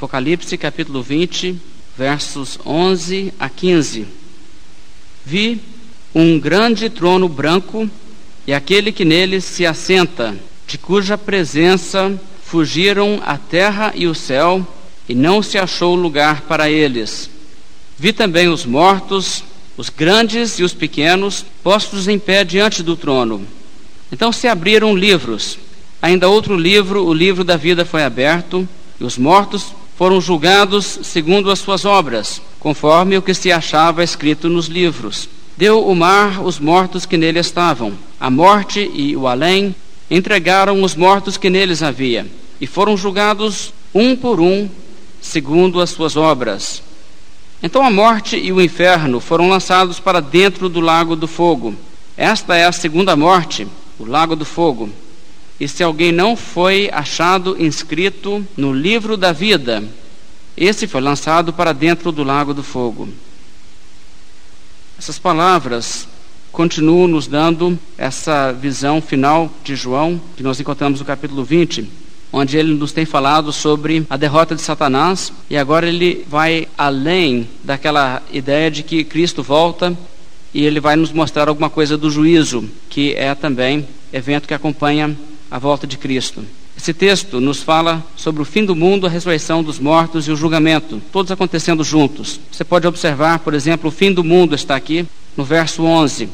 Apocalipse capítulo 20, versos 11 a 15. Vi um grande trono branco e aquele que nele se assenta, de cuja presença fugiram a terra e o céu, e não se achou lugar para eles. Vi também os mortos, os grandes e os pequenos, postos em pé diante do trono. Então se abriram livros. Ainda outro livro, o livro da vida, foi aberto, e os mortos foram julgados segundo as suas obras, conforme o que se achava escrito nos livros. Deu o mar os mortos que nele estavam. A morte e o além entregaram os mortos que neles havia, e foram julgados um por um, segundo as suas obras. Então a morte e o inferno foram lançados para dentro do lago do fogo. Esta é a segunda morte, o lago do fogo e se alguém não foi achado inscrito no livro da vida, esse foi lançado para dentro do lago do fogo. Essas palavras continuam nos dando essa visão final de João, que nós encontramos no capítulo 20, onde ele nos tem falado sobre a derrota de Satanás, e agora ele vai além daquela ideia de que Cristo volta e ele vai nos mostrar alguma coisa do juízo, que é também evento que acompanha a volta de Cristo. Esse texto nos fala sobre o fim do mundo, a ressurreição dos mortos e o julgamento, todos acontecendo juntos. Você pode observar, por exemplo, o fim do mundo está aqui no verso 11.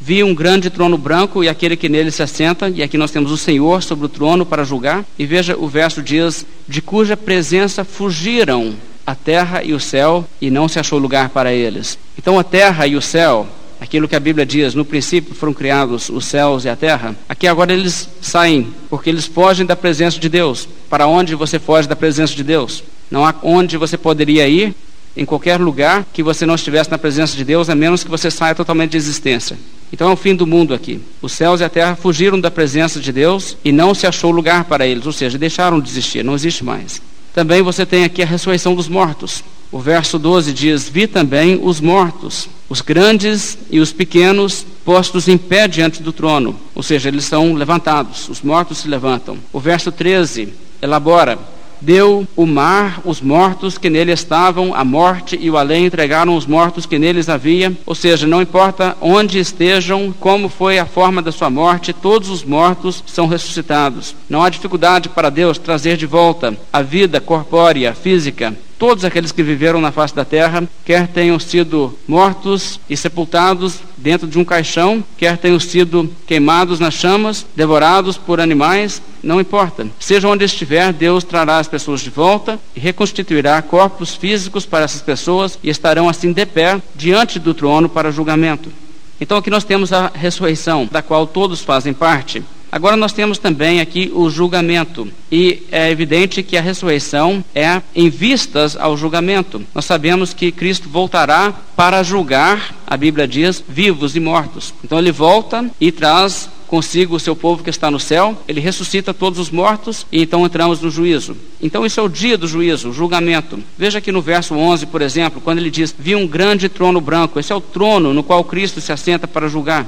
Vi um grande trono branco e aquele que nele se assenta, e aqui nós temos o Senhor sobre o trono para julgar. E veja, o verso diz: De cuja presença fugiram a terra e o céu, e não se achou lugar para eles. Então a terra e o céu aquilo que a Bíblia diz, no princípio foram criados os céus e a terra, aqui agora eles saem, porque eles fogem da presença de Deus. Para onde você foge da presença de Deus? Não há onde você poderia ir, em qualquer lugar que você não estivesse na presença de Deus, a menos que você saia totalmente de existência. Então é o fim do mundo aqui. Os céus e a terra fugiram da presença de Deus e não se achou lugar para eles, ou seja, deixaram de existir, não existe mais. Também você tem aqui a ressurreição dos mortos. O verso 12 diz: Vi também os mortos, os grandes e os pequenos, postos em pé diante do trono. Ou seja, eles são levantados, os mortos se levantam. O verso 13 elabora: Deu o mar os mortos que nele estavam, a morte e o além entregaram os mortos que neles havia. Ou seja, não importa onde estejam, como foi a forma da sua morte, todos os mortos são ressuscitados. Não há dificuldade para Deus trazer de volta a vida corpórea, física, todos aqueles que viveram na face da terra, quer tenham sido mortos e sepultados dentro de um caixão, quer tenham sido queimados nas chamas, devorados por animais, não importa. Seja onde estiver, Deus trará as pessoas de volta e reconstituirá corpos físicos para essas pessoas e estarão assim de pé diante do trono para julgamento. Então aqui nós temos a ressurreição, da qual todos fazem parte. Agora nós temos também aqui o julgamento. E é evidente que a ressurreição é em vistas ao julgamento. Nós sabemos que Cristo voltará para julgar, a Bíblia diz, vivos e mortos. Então ele volta e traz consigo o seu povo que está no céu, ele ressuscita todos os mortos e então entramos no juízo. Então isso é o dia do juízo, o julgamento. Veja aqui no verso 11, por exemplo, quando ele diz: Vi um grande trono branco. Esse é o trono no qual Cristo se assenta para julgar.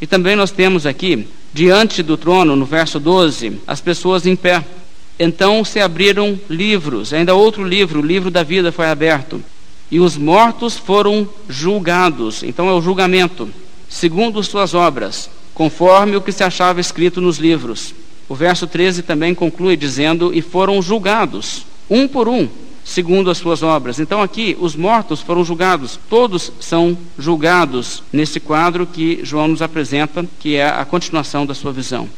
E também nós temos aqui diante do trono, no verso 12, as pessoas em pé. Então se abriram livros, ainda outro livro, o livro da vida foi aberto. E os mortos foram julgados. Então é o julgamento, segundo suas obras, conforme o que se achava escrito nos livros. O verso 13 também conclui dizendo: E foram julgados, um por um, segundo as suas obras. Então aqui os mortos foram julgados, todos são julgados nesse quadro que João nos apresenta, que é a continuação da sua visão.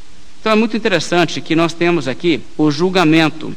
Então é muito interessante que nós temos aqui o julgamento,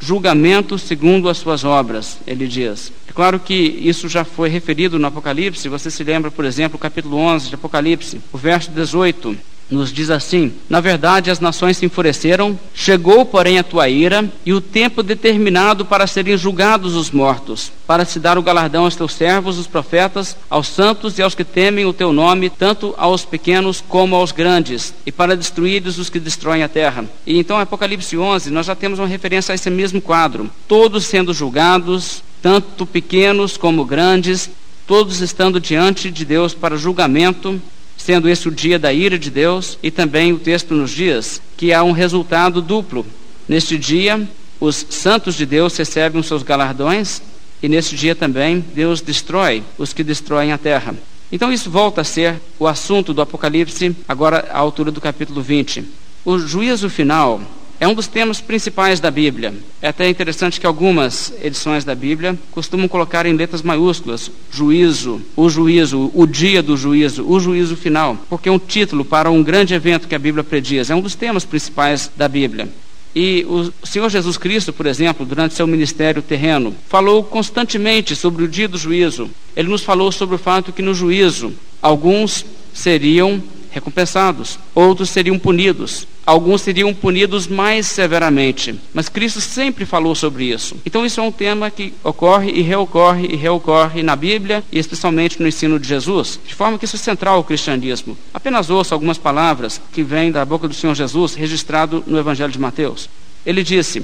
julgamento segundo as suas obras, ele diz. É claro que isso já foi referido no Apocalipse, você se lembra, por exemplo, o capítulo 11 de Apocalipse, o verso 18 nos diz assim: Na verdade, as nações se enfureceram, chegou, porém, a tua ira, e o tempo determinado para serem julgados os mortos, para se dar o galardão aos teus servos, os profetas, aos santos e aos que temem o teu nome, tanto aos pequenos como aos grandes, e para destruir os que destroem a terra. E então, Apocalipse 11, nós já temos uma referência a esse mesmo quadro: todos sendo julgados, tanto pequenos como grandes, todos estando diante de Deus para julgamento sendo esse o dia da ira de Deus, e também o texto nos diz que há um resultado duplo. Neste dia, os santos de Deus recebem os seus galardões e nesse dia também Deus destrói os que destroem a terra. Então isso volta a ser o assunto do Apocalipse, agora à altura do capítulo 20. O juízo final é um dos temas principais da Bíblia. É até interessante que algumas edições da Bíblia costumam colocar em letras maiúsculas juízo, o juízo, o dia do juízo, o juízo final, porque é um título para um grande evento que a Bíblia prediz. É um dos temas principais da Bíblia. E o Senhor Jesus Cristo, por exemplo, durante seu ministério terreno, falou constantemente sobre o dia do juízo. Ele nos falou sobre o fato que no juízo alguns seriam recompensados, outros seriam punidos, alguns seriam punidos mais severamente. Mas Cristo sempre falou sobre isso. Então, isso é um tema que ocorre e reocorre e reocorre na Bíblia e especialmente no ensino de Jesus, de forma que isso é central ao cristianismo. Apenas ouça algumas palavras que vêm da boca do Senhor Jesus, registrado no Evangelho de Mateus. Ele disse: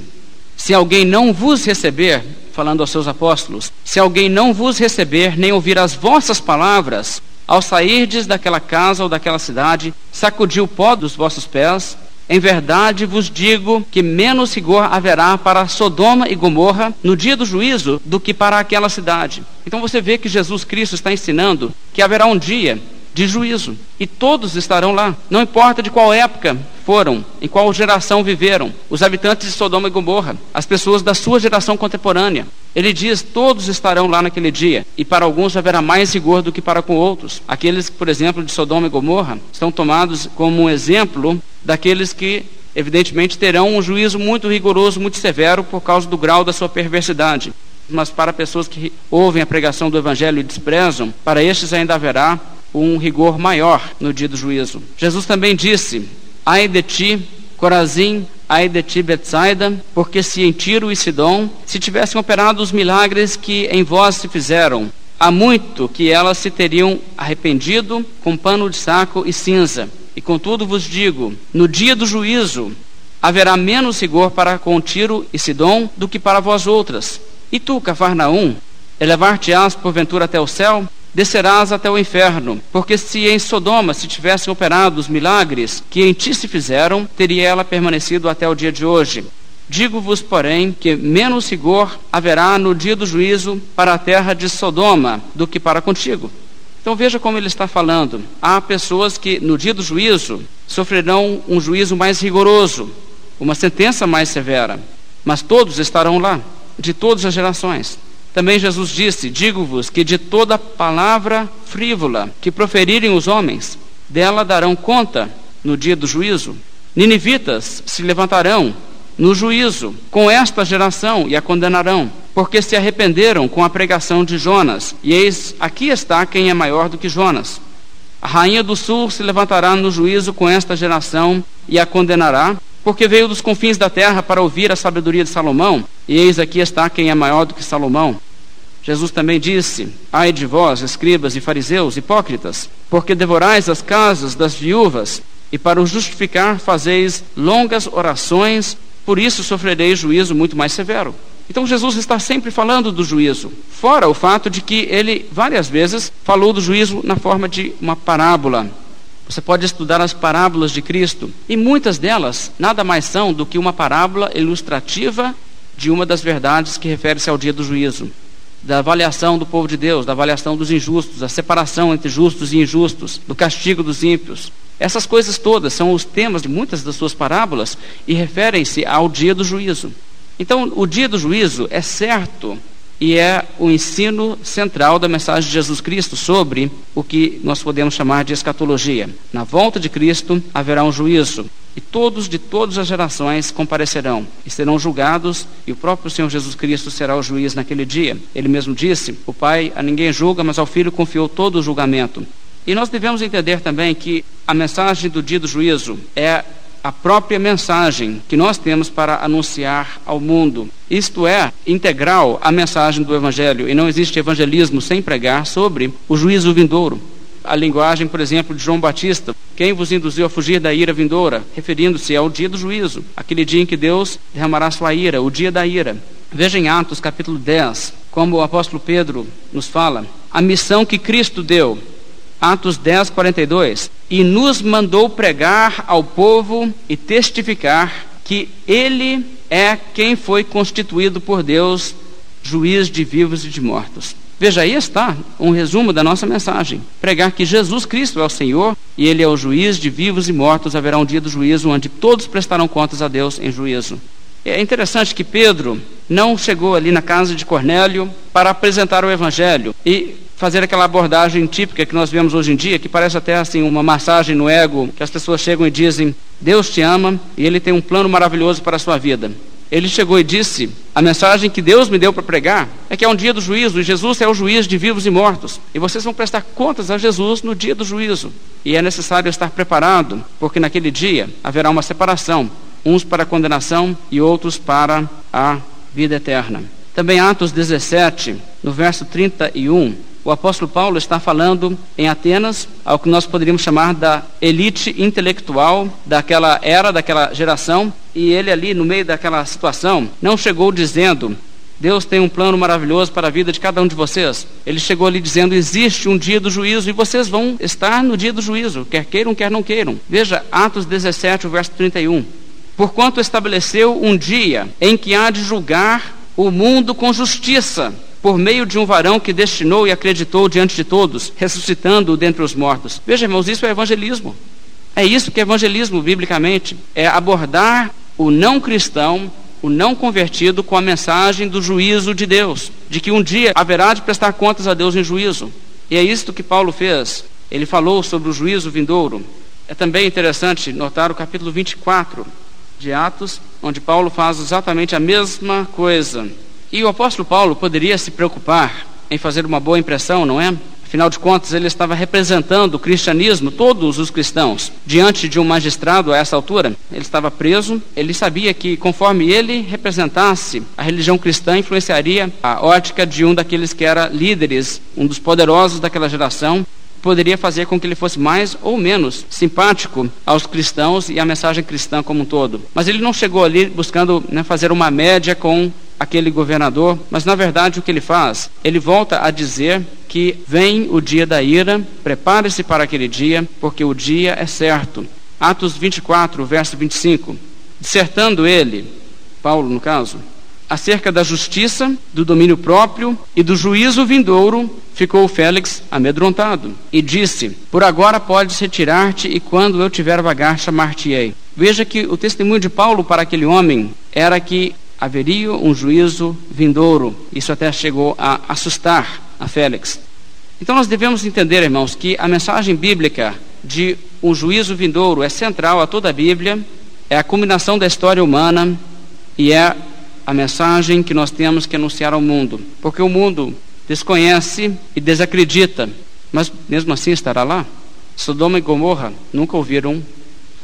Se alguém não vos receber, falando aos seus apóstolos, se alguém não vos receber, nem ouvir as vossas palavras, ao sairdes daquela casa ou daquela cidade, sacudi o pó dos vossos pés. Em verdade vos digo que menos rigor haverá para Sodoma e Gomorra no dia do juízo do que para aquela cidade. Então você vê que Jesus Cristo está ensinando que haverá um dia de juízo. E todos estarão lá. Não importa de qual época foram, em qual geração viveram, os habitantes de Sodoma e Gomorra, as pessoas da sua geração contemporânea. Ele diz: todos estarão lá naquele dia, e para alguns haverá mais rigor do que para com outros. Aqueles, por exemplo, de Sodoma e Gomorra, estão tomados como um exemplo daqueles que evidentemente terão um juízo muito rigoroso, muito severo por causa do grau da sua perversidade. Mas para pessoas que ouvem a pregação do Evangelho e desprezam, para estes ainda haverá um rigor maior no dia do juízo. Jesus também disse: Ai de ti, Corazim, ai de ti, Betsaida, porque se em Tiro e Sidom se tivessem operado os milagres que em vós se fizeram, há muito que elas se teriam arrependido com pano de saco e cinza. E contudo vos digo: no dia do juízo haverá menos rigor para com Tiro e Sidom do que para vós outras. E tu, Cafarnaum, elevar-te-ás porventura até o céu? descerás até o inferno, porque se em Sodoma se tivessem operado os milagres que em ti se fizeram, teria ela permanecido até o dia de hoje. Digo-vos, porém, que menos rigor haverá no dia do juízo para a terra de Sodoma do que para contigo. Então veja como ele está falando. Há pessoas que no dia do juízo sofrerão um juízo mais rigoroso, uma sentença mais severa, mas todos estarão lá, de todas as gerações. Também Jesus disse: Digo-vos que de toda palavra frívola que proferirem os homens, dela darão conta no dia do juízo. Ninivitas se levantarão no juízo com esta geração e a condenarão, porque se arrependeram com a pregação de Jonas. E eis, aqui está quem é maior do que Jonas. A rainha do sul se levantará no juízo com esta geração e a condenará, porque veio dos confins da terra para ouvir a sabedoria de Salomão, e eis aqui está quem é maior do que Salomão. Jesus também disse: Ai de vós, escribas e fariseus, hipócritas, porque devorais as casas das viúvas, e para o justificar fazeis longas orações, por isso sofrereis juízo muito mais severo. Então Jesus está sempre falando do juízo, fora o fato de que ele várias vezes falou do juízo na forma de uma parábola. Você pode estudar as parábolas de Cristo, e muitas delas nada mais são do que uma parábola ilustrativa de uma das verdades que refere-se ao dia do juízo, da avaliação do povo de Deus, da avaliação dos injustos, da separação entre justos e injustos, do castigo dos ímpios. Essas coisas todas são os temas de muitas das suas parábolas e referem-se ao dia do juízo. Então, o dia do juízo é certo e é o ensino central da mensagem de Jesus Cristo sobre o que nós podemos chamar de escatologia. Na volta de Cristo haverá um juízo e todos de todas as gerações comparecerão e serão julgados, e o próprio Senhor Jesus Cristo será o juiz naquele dia. Ele mesmo disse: O Pai a ninguém julga, mas ao Filho confiou todo o julgamento. E nós devemos entender também que a mensagem do dia do juízo é a própria mensagem que nós temos para anunciar ao mundo. Isto é, integral a mensagem do Evangelho, e não existe evangelismo sem pregar sobre o juízo vindouro. A linguagem, por exemplo, de João Batista, quem vos induziu a fugir da ira vindoura, referindo-se ao dia do juízo, aquele dia em que Deus derramará sua ira, o dia da ira. Veja em Atos capítulo 10, como o apóstolo Pedro nos fala, a missão que Cristo deu Atos 10, 42. E nos mandou pregar ao povo e testificar que ele é quem foi constituído por Deus juiz de vivos e de mortos. Veja, aí está um resumo da nossa mensagem. Pregar que Jesus Cristo é o Senhor e Ele é o juiz de vivos e mortos. Haverá um dia do juízo onde todos prestarão contas a Deus em juízo. É interessante que Pedro não chegou ali na casa de Cornélio para apresentar o Evangelho e fazer aquela abordagem típica que nós vemos hoje em dia, que parece até assim uma massagem no ego, que as pessoas chegam e dizem: Deus te ama e Ele tem um plano maravilhoso para a sua vida. Ele chegou e disse: A mensagem que Deus me deu para pregar é que é um dia do juízo, e Jesus é o juiz de vivos e mortos. E vocês vão prestar contas a Jesus no dia do juízo. E é necessário estar preparado, porque naquele dia haverá uma separação uns para a condenação e outros para a vida eterna. Também Atos 17, no verso 31, o apóstolo Paulo está falando em Atenas ao que nós poderíamos chamar da elite intelectual daquela era, daquela geração, e ele ali no meio daquela situação não chegou dizendo: Deus tem um plano maravilhoso para a vida de cada um de vocês. Ele chegou ali dizendo: existe um dia do juízo e vocês vão estar no dia do juízo, quer queiram, quer não queiram. Veja Atos 17, o verso 31. Porquanto estabeleceu um dia em que há de julgar o mundo com justiça por meio de um varão que destinou e acreditou diante de todos, ressuscitando-o dentre os mortos. Veja, irmãos, isso é evangelismo. É isso que é evangelismo, biblicamente. É abordar o não cristão, o não convertido, com a mensagem do juízo de Deus, de que um dia haverá de prestar contas a Deus em juízo. E é isto que Paulo fez. Ele falou sobre o juízo vindouro. É também interessante notar o capítulo 24 de Atos, onde Paulo faz exatamente a mesma coisa. E o apóstolo Paulo poderia se preocupar em fazer uma boa impressão, não é? Afinal de contas, ele estava representando o cristianismo, todos os cristãos, diante de um magistrado a essa altura. Ele estava preso, ele sabia que, conforme ele representasse, a religião cristã influenciaria a ótica de um daqueles que era líderes, um dos poderosos daquela geração, poderia fazer com que ele fosse mais ou menos simpático aos cristãos e à mensagem cristã como um todo. Mas ele não chegou ali buscando né, fazer uma média com aquele governador, mas na verdade o que ele faz? Ele volta a dizer que vem o dia da ira, prepare-se para aquele dia, porque o dia é certo. Atos 24, verso 25. Dissertando ele, Paulo no caso, acerca da justiça, do domínio próprio e do juízo vindouro, ficou Félix amedrontado e disse: Por agora podes retirar-te, e quando eu tiver vagar, chamar-te-ei. Veja que o testemunho de Paulo para aquele homem era que haveria um juízo vindouro. Isso até chegou a assustar a Félix. Então nós devemos entender, irmãos, que a mensagem bíblica de um juízo vindouro é central a toda a Bíblia, é a culminação da história humana e é a mensagem que nós temos que anunciar ao mundo. Porque o mundo desconhece e desacredita, mas mesmo assim estará lá. Sodoma e Gomorra nunca ouviram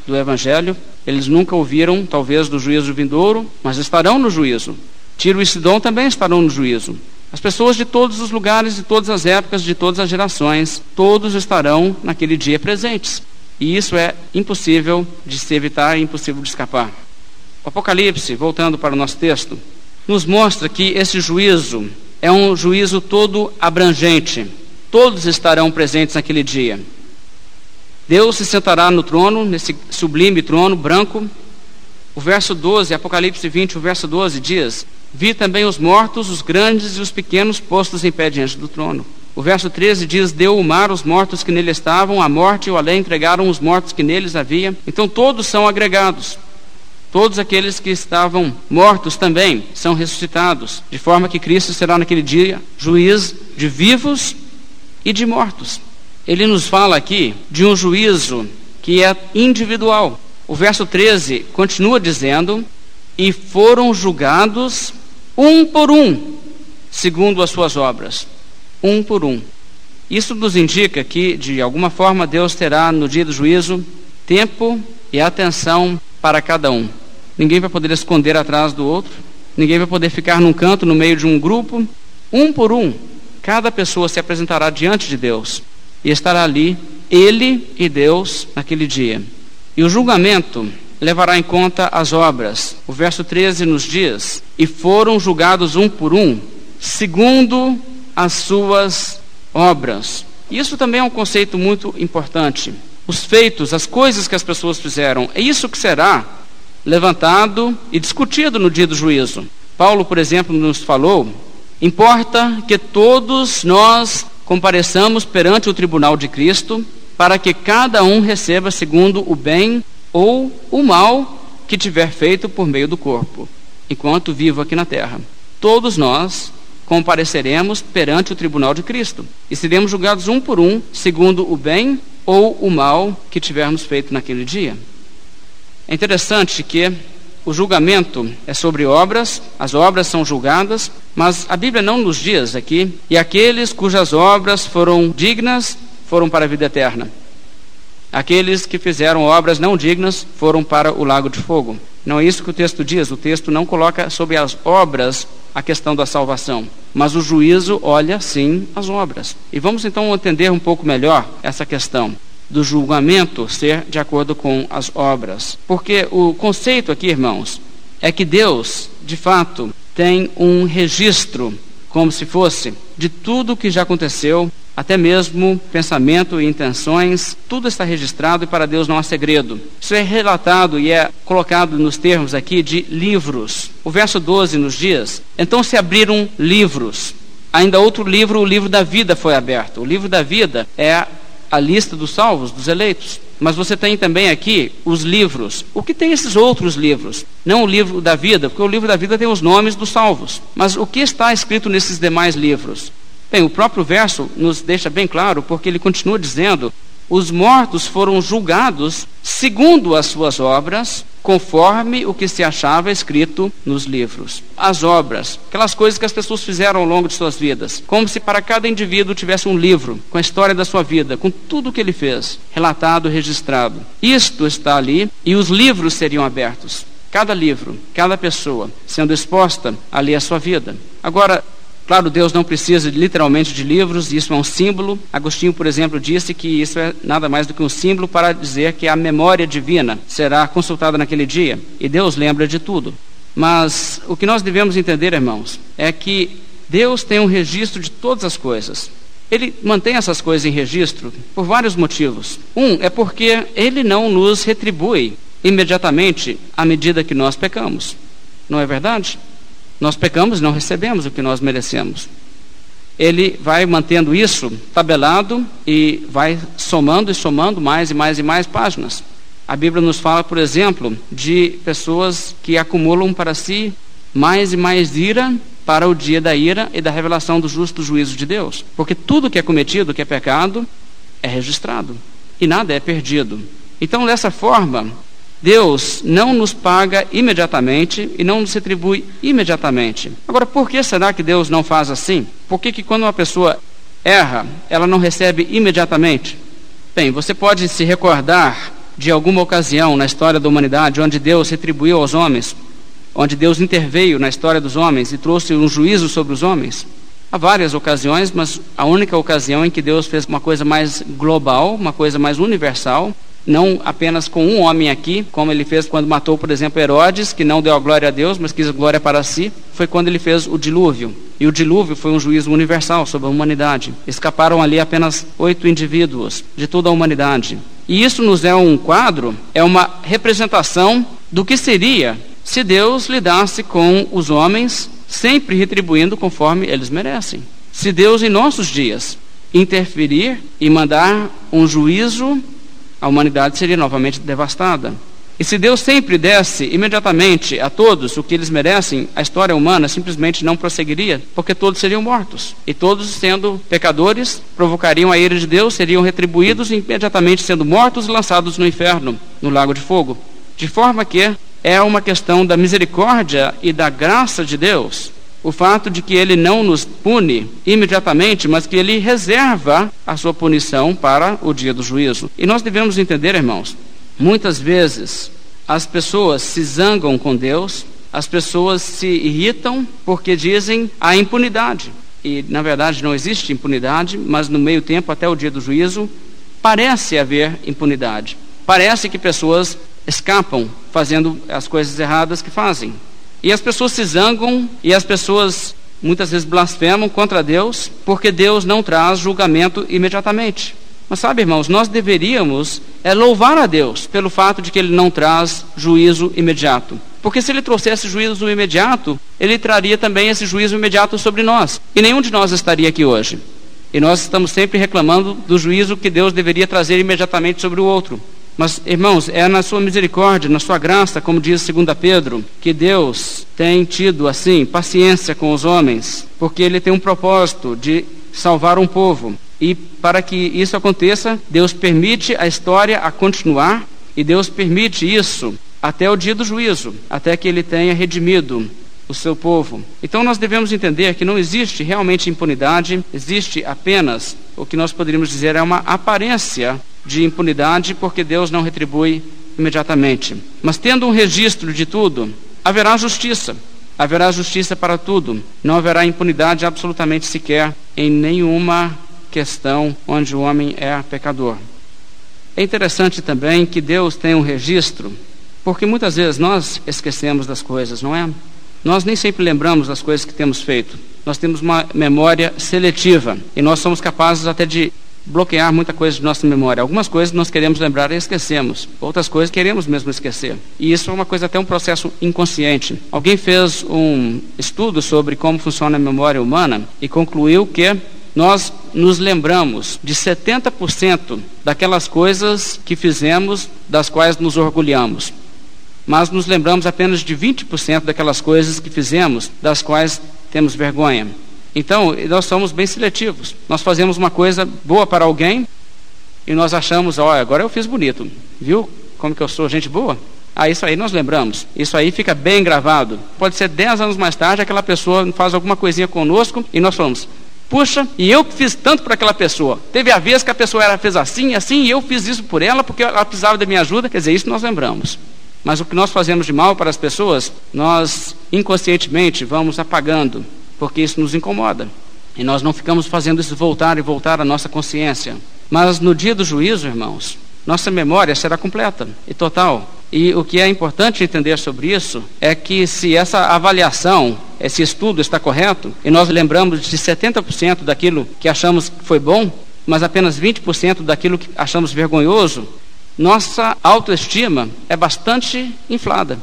do Evangelho, eles nunca ouviram, talvez, do juízo vindouro, mas estarão no juízo. Tiro e Sidom também estarão no juízo. As pessoas de todos os lugares, de todas as épocas, de todas as gerações, todos estarão naquele dia presentes. E isso é impossível de se evitar, impossível de escapar. O Apocalipse, voltando para o nosso texto, nos mostra que esse juízo é um juízo todo abrangente. Todos estarão presentes naquele dia. Deus se sentará no trono, nesse sublime trono branco. O verso 12, Apocalipse 20, o verso 12 diz: Vi também os mortos, os grandes e os pequenos postos em pé diante do trono. O verso 13 diz: Deu o mar os mortos que nele estavam, a morte e o além entregaram os mortos que neles havia. Então todos são agregados. Todos aqueles que estavam mortos também são ressuscitados, de forma que Cristo será naquele dia juiz de vivos e de mortos ele nos fala aqui de um juízo que é individual. O verso 13 continua dizendo: E foram julgados um por um, segundo as suas obras. Um por um. Isso nos indica que, de alguma forma, Deus terá no dia do juízo tempo e atenção para cada um. Ninguém vai poder esconder atrás do outro, ninguém vai poder ficar num canto no meio de um grupo. Um por um, cada pessoa se apresentará diante de Deus e estará ali ele e Deus naquele dia. E o julgamento levará em conta as obras. O verso 13 nos diz: E foram julgados um por um, segundo as suas obras. Isso também é um conceito muito importante. Os feitos, as coisas que as pessoas fizeram, é isso que será levantado e discutido no dia do juízo. Paulo, por exemplo, nos falou: importa que todos nós compareçamos perante o tribunal de Cristo, para que cada um receba segundo o bem ou o mal que tiver feito por meio do corpo, enquanto vivo aqui na terra. Todos nós compareceremos perante o tribunal de Cristo e seremos julgados um por um, segundo o bem ou o mal que tivermos feito naquele dia. É interessante que o julgamento é sobre obras, as obras são julgadas, mas a Bíblia não nos diz aqui, e aqueles cujas obras foram dignas foram para a vida eterna. Aqueles que fizeram obras não dignas foram para o lago de fogo. Não é isso que o texto diz. O texto não coloca sobre as obras a questão da salvação, mas o juízo olha sim as obras. E vamos então entender um pouco melhor essa questão do julgamento ser de acordo com as obras. Porque o conceito aqui, irmãos, é que Deus, de fato, tem um registro, como se fosse, de tudo o que já aconteceu até mesmo pensamento e intenções, tudo está registrado e para Deus não há segredo. Isso é relatado e é colocado nos termos aqui de livros. O verso 12 nos diz: Então se abriram livros. Ainda outro livro, o livro da vida, foi aberto. O livro da vida é a lista dos salvos, dos eleitos. Mas você tem também aqui os livros. O que tem esses outros livros? Não o livro da vida, porque o livro da vida tem os nomes dos salvos. Mas o que está escrito nesses demais livros? Bem, o próprio verso nos deixa bem claro, porque ele continua dizendo: os mortos foram julgados segundo as suas obras, conforme o que se achava escrito nos livros. As obras, aquelas coisas que as pessoas fizeram ao longo de suas vidas, como se para cada indivíduo tivesse um livro com a história da sua vida, com tudo o que ele fez, relatado, registrado. Isto está ali e os livros seriam abertos. Cada livro, cada pessoa sendo exposta ali a sua vida. Agora, Claro, Deus não precisa literalmente de livros, isso é um símbolo. Agostinho, por exemplo, disse que isso é nada mais do que um símbolo para dizer que a memória divina será consultada naquele dia e Deus lembra de tudo. Mas o que nós devemos entender, irmãos, é que Deus tem um registro de todas as coisas. Ele mantém essas coisas em registro por vários motivos. Um é porque ele não nos retribui imediatamente à medida que nós pecamos. Não é verdade? Nós pecamos e não recebemos o que nós merecemos. Ele vai mantendo isso tabelado e vai somando e somando mais e mais e mais páginas. A Bíblia nos fala, por exemplo, de pessoas que acumulam para si mais e mais ira para o dia da ira e da revelação do justo juízo de Deus. Porque tudo que é cometido, que é pecado, é registrado e nada é perdido. Então, dessa forma, Deus não nos paga imediatamente e não nos retribui imediatamente. Agora, por que será que Deus não faz assim? Por que, que quando uma pessoa erra, ela não recebe imediatamente? Bem, você pode se recordar de alguma ocasião na história da humanidade onde Deus retribuiu aos homens, onde Deus interveio na história dos homens e trouxe um juízo sobre os homens? Há várias ocasiões, mas a única ocasião em que Deus fez uma coisa mais global, uma coisa mais universal, não apenas com um homem aqui, como ele fez quando matou, por exemplo, Herodes, que não deu a glória a Deus, mas quis glória para si, foi quando ele fez o dilúvio. E o dilúvio foi um juízo universal sobre a humanidade. Escaparam ali apenas oito indivíduos de toda a humanidade. E isso nos é um quadro, é uma representação do que seria se Deus lidasse com os homens, sempre retribuindo conforme eles merecem. Se Deus, em nossos dias, interferir e mandar um juízo a humanidade seria novamente devastada. E se Deus sempre desse imediatamente a todos o que eles merecem, a história humana simplesmente não prosseguiria, porque todos seriam mortos. E todos, sendo pecadores, provocariam a ira de Deus, seriam retribuídos imediatamente sendo mortos e lançados no inferno, no lago de fogo. De forma que é uma questão da misericórdia e da graça de Deus o fato de que ele não nos pune imediatamente, mas que ele reserva a sua punição para o dia do juízo. E nós devemos entender, irmãos, muitas vezes as pessoas se zangam com Deus, as pessoas se irritam porque dizem a impunidade. E na verdade não existe impunidade, mas no meio tempo, até o dia do juízo, parece haver impunidade. Parece que pessoas escapam fazendo as coisas erradas que fazem. E as pessoas se zangam e as pessoas muitas vezes blasfemam contra Deus, porque Deus não traz julgamento imediatamente. Mas sabe, irmãos, nós deveríamos é, louvar a Deus pelo fato de que Ele não traz juízo imediato. Porque se Ele trouxesse juízo imediato, Ele traria também esse juízo imediato sobre nós. E nenhum de nós estaria aqui hoje. E nós estamos sempre reclamando do juízo que Deus deveria trazer imediatamente sobre o outro. Mas, irmãos, é na sua misericórdia, na sua graça, como diz 2 Pedro, que Deus tem tido, assim, paciência com os homens, porque Ele tem um propósito de salvar um povo. E para que isso aconteça, Deus permite a história a continuar, e Deus permite isso até o dia do juízo, até que Ele tenha redimido o seu povo. Então nós devemos entender que não existe realmente impunidade, existe apenas o que nós poderíamos dizer é uma aparência de impunidade, porque Deus não retribui imediatamente. Mas tendo um registro de tudo, haverá justiça. Haverá justiça para tudo. Não haverá impunidade absolutamente sequer em nenhuma questão onde o homem é pecador. É interessante também que Deus tem um registro, porque muitas vezes nós esquecemos das coisas, não é? Nós nem sempre lembramos das coisas que temos feito. Nós temos uma memória seletiva e nós somos capazes até de bloquear muita coisa de nossa memória. Algumas coisas nós queremos lembrar e esquecemos. Outras coisas queremos mesmo esquecer. E isso é uma coisa até um processo inconsciente. Alguém fez um estudo sobre como funciona a memória humana e concluiu que nós nos lembramos de 70% daquelas coisas que fizemos, das quais nos orgulhamos mas nos lembramos apenas de 20% daquelas coisas que fizemos, das quais temos vergonha. Então, nós somos bem seletivos. Nós fazemos uma coisa boa para alguém e nós achamos, ó, agora eu fiz bonito. Viu como que eu sou gente boa? Ah, isso aí nós lembramos. Isso aí fica bem gravado. Pode ser 10 anos mais tarde, aquela pessoa faz alguma coisinha conosco e nós falamos, puxa, e eu fiz tanto para aquela pessoa. Teve a vez que a pessoa era, fez assim, assim, e eu fiz isso por ela porque ela precisava da minha ajuda. Quer dizer, isso nós lembramos. Mas o que nós fazemos de mal para as pessoas, nós inconscientemente vamos apagando, porque isso nos incomoda. E nós não ficamos fazendo isso voltar e voltar à nossa consciência. Mas no dia do juízo, irmãos, nossa memória será completa e total. E o que é importante entender sobre isso é que se essa avaliação, esse estudo está correto, e nós lembramos de 70% daquilo que achamos que foi bom, mas apenas 20% daquilo que achamos vergonhoso, nossa autoestima é bastante inflada.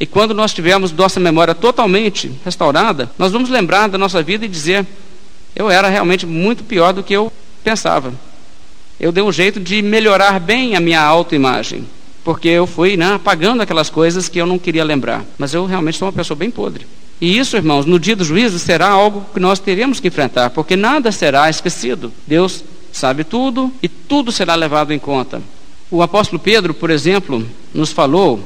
E quando nós tivermos nossa memória totalmente restaurada, nós vamos lembrar da nossa vida e dizer: eu era realmente muito pior do que eu pensava. Eu dei um jeito de melhorar bem a minha autoimagem, porque eu fui né, apagando aquelas coisas que eu não queria lembrar. Mas eu realmente sou uma pessoa bem podre. E isso, irmãos, no dia do juízo será algo que nós teremos que enfrentar, porque nada será esquecido. Deus sabe tudo e tudo será levado em conta. O apóstolo Pedro, por exemplo, nos falou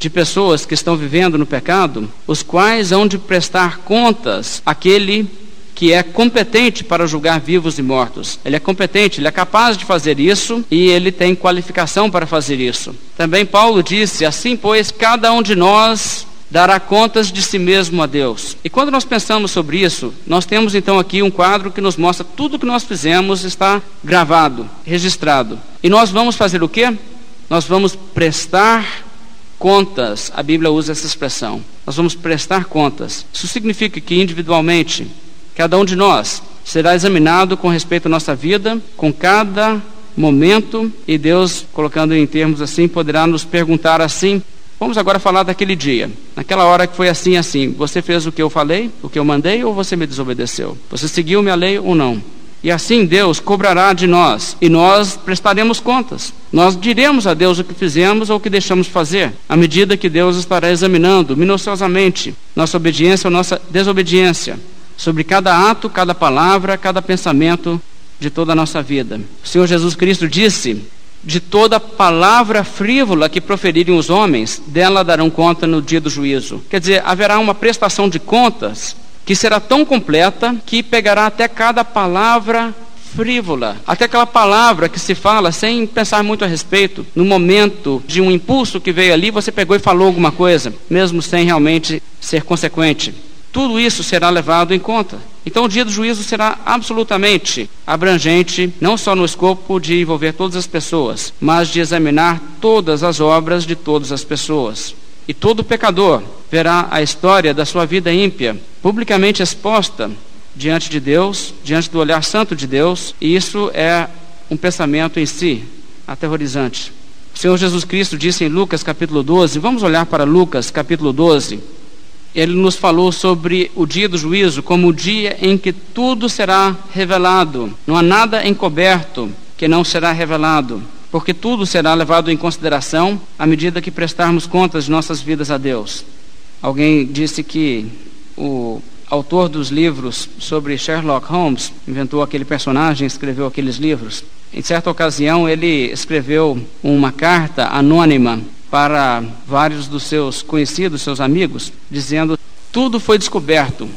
de pessoas que estão vivendo no pecado, os quais hão de prestar contas àquele que é competente para julgar vivos e mortos. Ele é competente, ele é capaz de fazer isso e ele tem qualificação para fazer isso. Também Paulo disse: Assim, pois, cada um de nós dará contas de si mesmo a Deus. E quando nós pensamos sobre isso, nós temos então aqui um quadro que nos mostra tudo que nós fizemos está gravado, registrado. E nós vamos fazer o quê? Nós vamos prestar contas. A Bíblia usa essa expressão. Nós vamos prestar contas. Isso significa que individualmente, cada um de nós será examinado com respeito à nossa vida, com cada momento, e Deus, colocando em termos assim, poderá nos perguntar assim: Vamos agora falar daquele dia. Naquela hora que foi assim, assim. Você fez o que eu falei, o que eu mandei, ou você me desobedeceu? Você seguiu minha lei ou não? E assim Deus cobrará de nós, e nós prestaremos contas. Nós diremos a Deus o que fizemos ou o que deixamos fazer, à medida que Deus estará examinando minuciosamente nossa obediência ou nossa desobediência, sobre cada ato, cada palavra, cada pensamento de toda a nossa vida. O Senhor Jesus Cristo disse de toda palavra frívola que proferirem os homens, dela darão conta no dia do juízo. Quer dizer, haverá uma prestação de contas que será tão completa que pegará até cada palavra frívola, até aquela palavra que se fala sem pensar muito a respeito, no momento de um impulso que veio ali, você pegou e falou alguma coisa, mesmo sem realmente ser consequente. Tudo isso será levado em conta. Então, o dia do juízo será absolutamente abrangente, não só no escopo de envolver todas as pessoas, mas de examinar todas as obras de todas as pessoas. E todo pecador verá a história da sua vida ímpia publicamente exposta diante de Deus, diante do olhar santo de Deus, e isso é um pensamento em si aterrorizante. O Senhor Jesus Cristo disse em Lucas capítulo 12, vamos olhar para Lucas capítulo 12. Ele nos falou sobre o dia do juízo como o dia em que tudo será revelado. Não há nada encoberto que não será revelado, porque tudo será levado em consideração à medida que prestarmos contas de nossas vidas a Deus. Alguém disse que o autor dos livros sobre Sherlock Holmes inventou aquele personagem, escreveu aqueles livros. Em certa ocasião, ele escreveu uma carta anônima para vários dos seus conhecidos, seus amigos, dizendo: Tudo foi descoberto,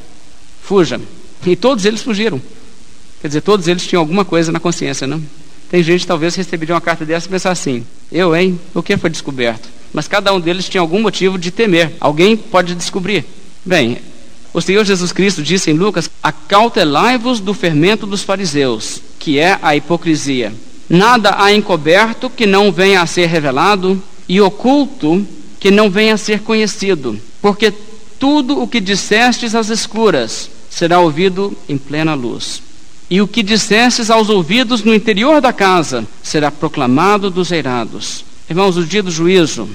fuja. E todos eles fugiram. Quer dizer, todos eles tinham alguma coisa na consciência, não? Tem gente talvez receberia uma carta dessa e pensar assim: Eu, hein? O que foi descoberto? Mas cada um deles tinha algum motivo de temer. Alguém pode descobrir. Bem, o Senhor Jesus Cristo disse em Lucas: Acautelai-vos do fermento dos fariseus, que é a hipocrisia. Nada há encoberto que não venha a ser revelado, e oculto que não venha a ser conhecido. Porque tudo o que dissestes às escuras será ouvido em plena luz. E o que dissestes aos ouvidos no interior da casa será proclamado dos eirados. Irmãos, o dia do juízo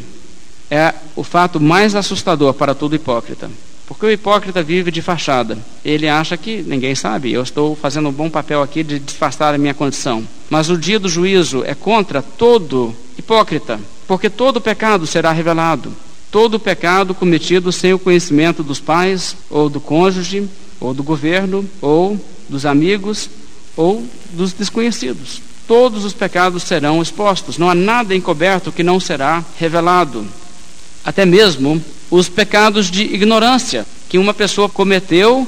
é o fato mais assustador para todo hipócrita. Porque o hipócrita vive de fachada. Ele acha que ninguém sabe, eu estou fazendo um bom papel aqui de disfarçar a minha condição. Mas o dia do juízo é contra todo hipócrita, porque todo pecado será revelado. Todo pecado cometido sem o conhecimento dos pais, ou do cônjuge, ou do governo, ou dos amigos, ou dos desconhecidos. Todos os pecados serão expostos, não há nada encoberto que não será revelado. Até mesmo os pecados de ignorância que uma pessoa cometeu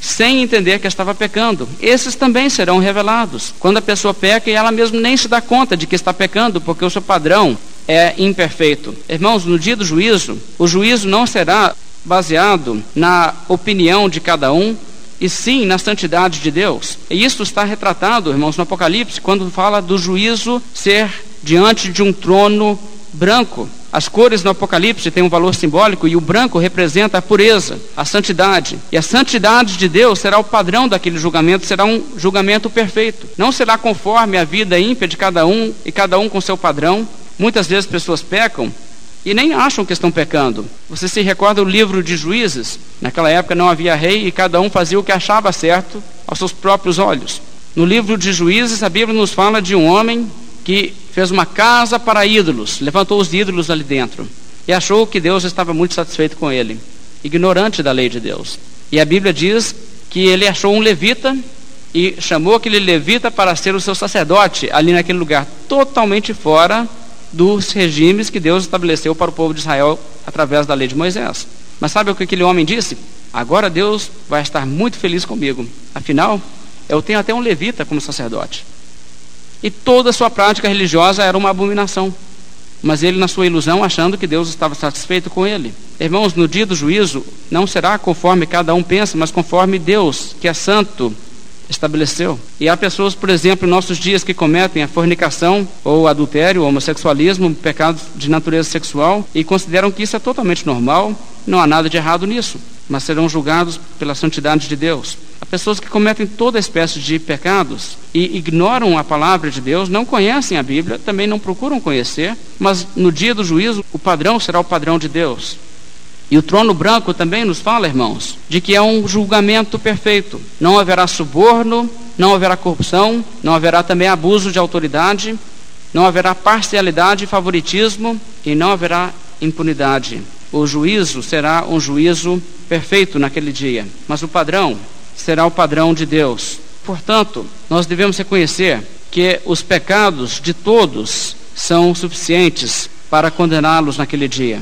sem entender que estava pecando. Esses também serão revelados. Quando a pessoa peca e ela mesmo nem se dá conta de que está pecando, porque o seu padrão é imperfeito. Irmãos, no dia do juízo, o juízo não será baseado na opinião de cada um, e sim na santidade de Deus. E isso está retratado, irmãos, no Apocalipse, quando fala do juízo ser diante de um trono branco. As cores no Apocalipse têm um valor simbólico e o branco representa a pureza, a santidade. E a santidade de Deus será o padrão daquele julgamento, será um julgamento perfeito. Não será conforme a vida ímpia de cada um e cada um com seu padrão. Muitas vezes pessoas pecam e nem acham que estão pecando. Você se recorda o livro de Juízes? Naquela época não havia rei e cada um fazia o que achava certo aos seus próprios olhos. No livro de Juízes, a Bíblia nos fala de um homem que fez uma casa para ídolos, levantou os ídolos ali dentro e achou que Deus estava muito satisfeito com ele, ignorante da lei de Deus. E a Bíblia diz que ele achou um levita e chamou aquele levita para ser o seu sacerdote ali naquele lugar, totalmente fora dos regimes que Deus estabeleceu para o povo de Israel através da lei de Moisés. Mas sabe o que aquele homem disse? Agora Deus vai estar muito feliz comigo. Afinal, eu tenho até um levita como sacerdote. E toda a sua prática religiosa era uma abominação. Mas ele, na sua ilusão, achando que Deus estava satisfeito com ele. Irmãos, no dia do juízo, não será conforme cada um pensa, mas conforme Deus, que é santo, estabeleceu. E há pessoas, por exemplo, em nossos dias que cometem a fornicação ou adultério, ou homossexualismo, pecados de natureza sexual e consideram que isso é totalmente normal, não há nada de errado nisso, mas serão julgados pela santidade de Deus. Há pessoas que cometem toda espécie de pecados e ignoram a palavra de Deus, não conhecem a Bíblia, também não procuram conhecer, mas no dia do juízo o padrão será o padrão de Deus. E o trono branco também nos fala, irmãos, de que é um julgamento perfeito. Não haverá suborno, não haverá corrupção, não haverá também abuso de autoridade, não haverá parcialidade e favoritismo e não haverá impunidade. O juízo será um juízo perfeito naquele dia, mas o padrão será o padrão de Deus. Portanto, nós devemos reconhecer que os pecados de todos são suficientes para condená-los naquele dia.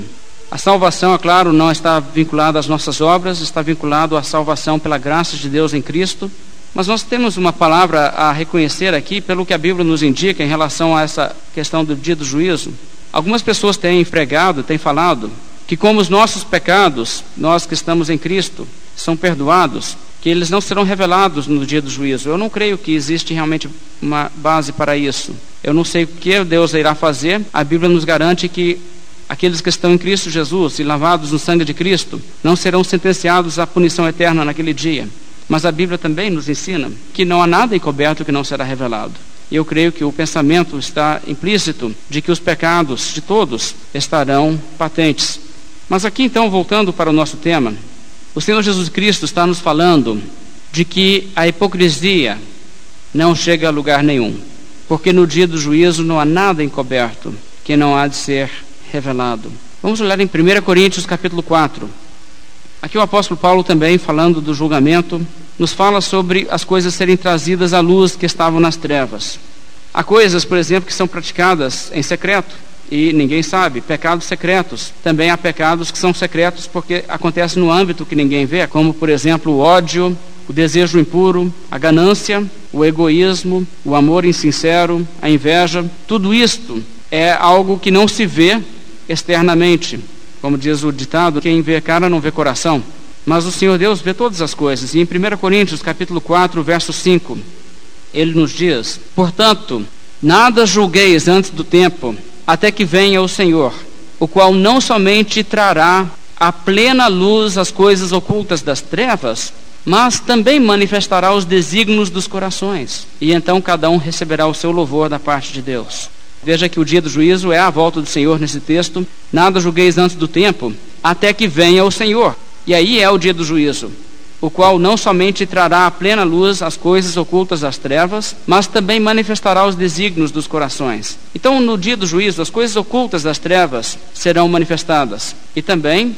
A salvação, é claro, não está vinculada às nossas obras, está vinculado à salvação pela graça de Deus em Cristo. Mas nós temos uma palavra a reconhecer aqui, pelo que a Bíblia nos indica em relação a essa questão do dia do juízo. Algumas pessoas têm empregado, têm falado, que como os nossos pecados, nós que estamos em Cristo, são perdoados, que eles não serão revelados no dia do juízo. Eu não creio que existe realmente uma base para isso. Eu não sei o que Deus irá fazer. A Bíblia nos garante que aqueles que estão em Cristo Jesus e lavados no sangue de Cristo não serão sentenciados à punição eterna naquele dia. Mas a Bíblia também nos ensina que não há nada encoberto que não será revelado. E eu creio que o pensamento está implícito de que os pecados de todos estarão patentes. Mas aqui então, voltando para o nosso tema, o Senhor Jesus Cristo está nos falando de que a hipocrisia não chega a lugar nenhum, porque no dia do juízo não há nada encoberto que não há de ser revelado. Vamos olhar em 1 Coríntios capítulo 4. Aqui o apóstolo Paulo também, falando do julgamento, nos fala sobre as coisas serem trazidas à luz que estavam nas trevas. Há coisas, por exemplo, que são praticadas em secreto e ninguém sabe, pecados secretos. Também há pecados que são secretos porque acontecem no âmbito que ninguém vê, como, por exemplo, o ódio, o desejo impuro, a ganância, o egoísmo, o amor insincero, a inveja. Tudo isto é algo que não se vê externamente. Como diz o ditado, quem vê cara não vê coração. Mas o Senhor Deus vê todas as coisas. E em 1 Coríntios, capítulo 4, verso 5, ele nos diz: Portanto, nada julgueis antes do tempo, até que venha o Senhor, o qual não somente trará a plena luz as coisas ocultas das trevas, mas também manifestará os desígnios dos corações. E então cada um receberá o seu louvor da parte de Deus. Veja que o dia do juízo é a volta do Senhor nesse texto. Nada julgueis antes do tempo, até que venha o Senhor. E aí é o dia do juízo, o qual não somente trará à plena luz as coisas ocultas das trevas, mas também manifestará os desígnios dos corações. Então, no dia do juízo, as coisas ocultas das trevas serão manifestadas, e também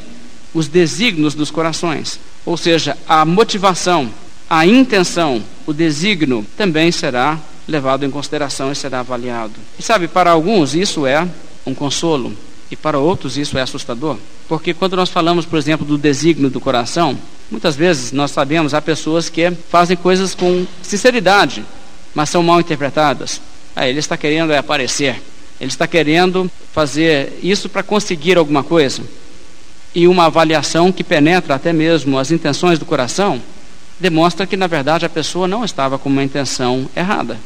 os desígnios dos corações, ou seja, a motivação, a intenção, o desígnio também será levado em consideração e será avaliado. E sabe, para alguns isso é um consolo, e para outros isso é assustador. Porque quando nós falamos, por exemplo, do desígnio do coração, muitas vezes nós sabemos há pessoas que fazem coisas com sinceridade, mas são mal interpretadas. Ah, ele está querendo é aparecer. Ele está querendo fazer isso para conseguir alguma coisa. E uma avaliação que penetra até mesmo as intenções do coração demonstra que, na verdade, a pessoa não estava com uma intenção errada.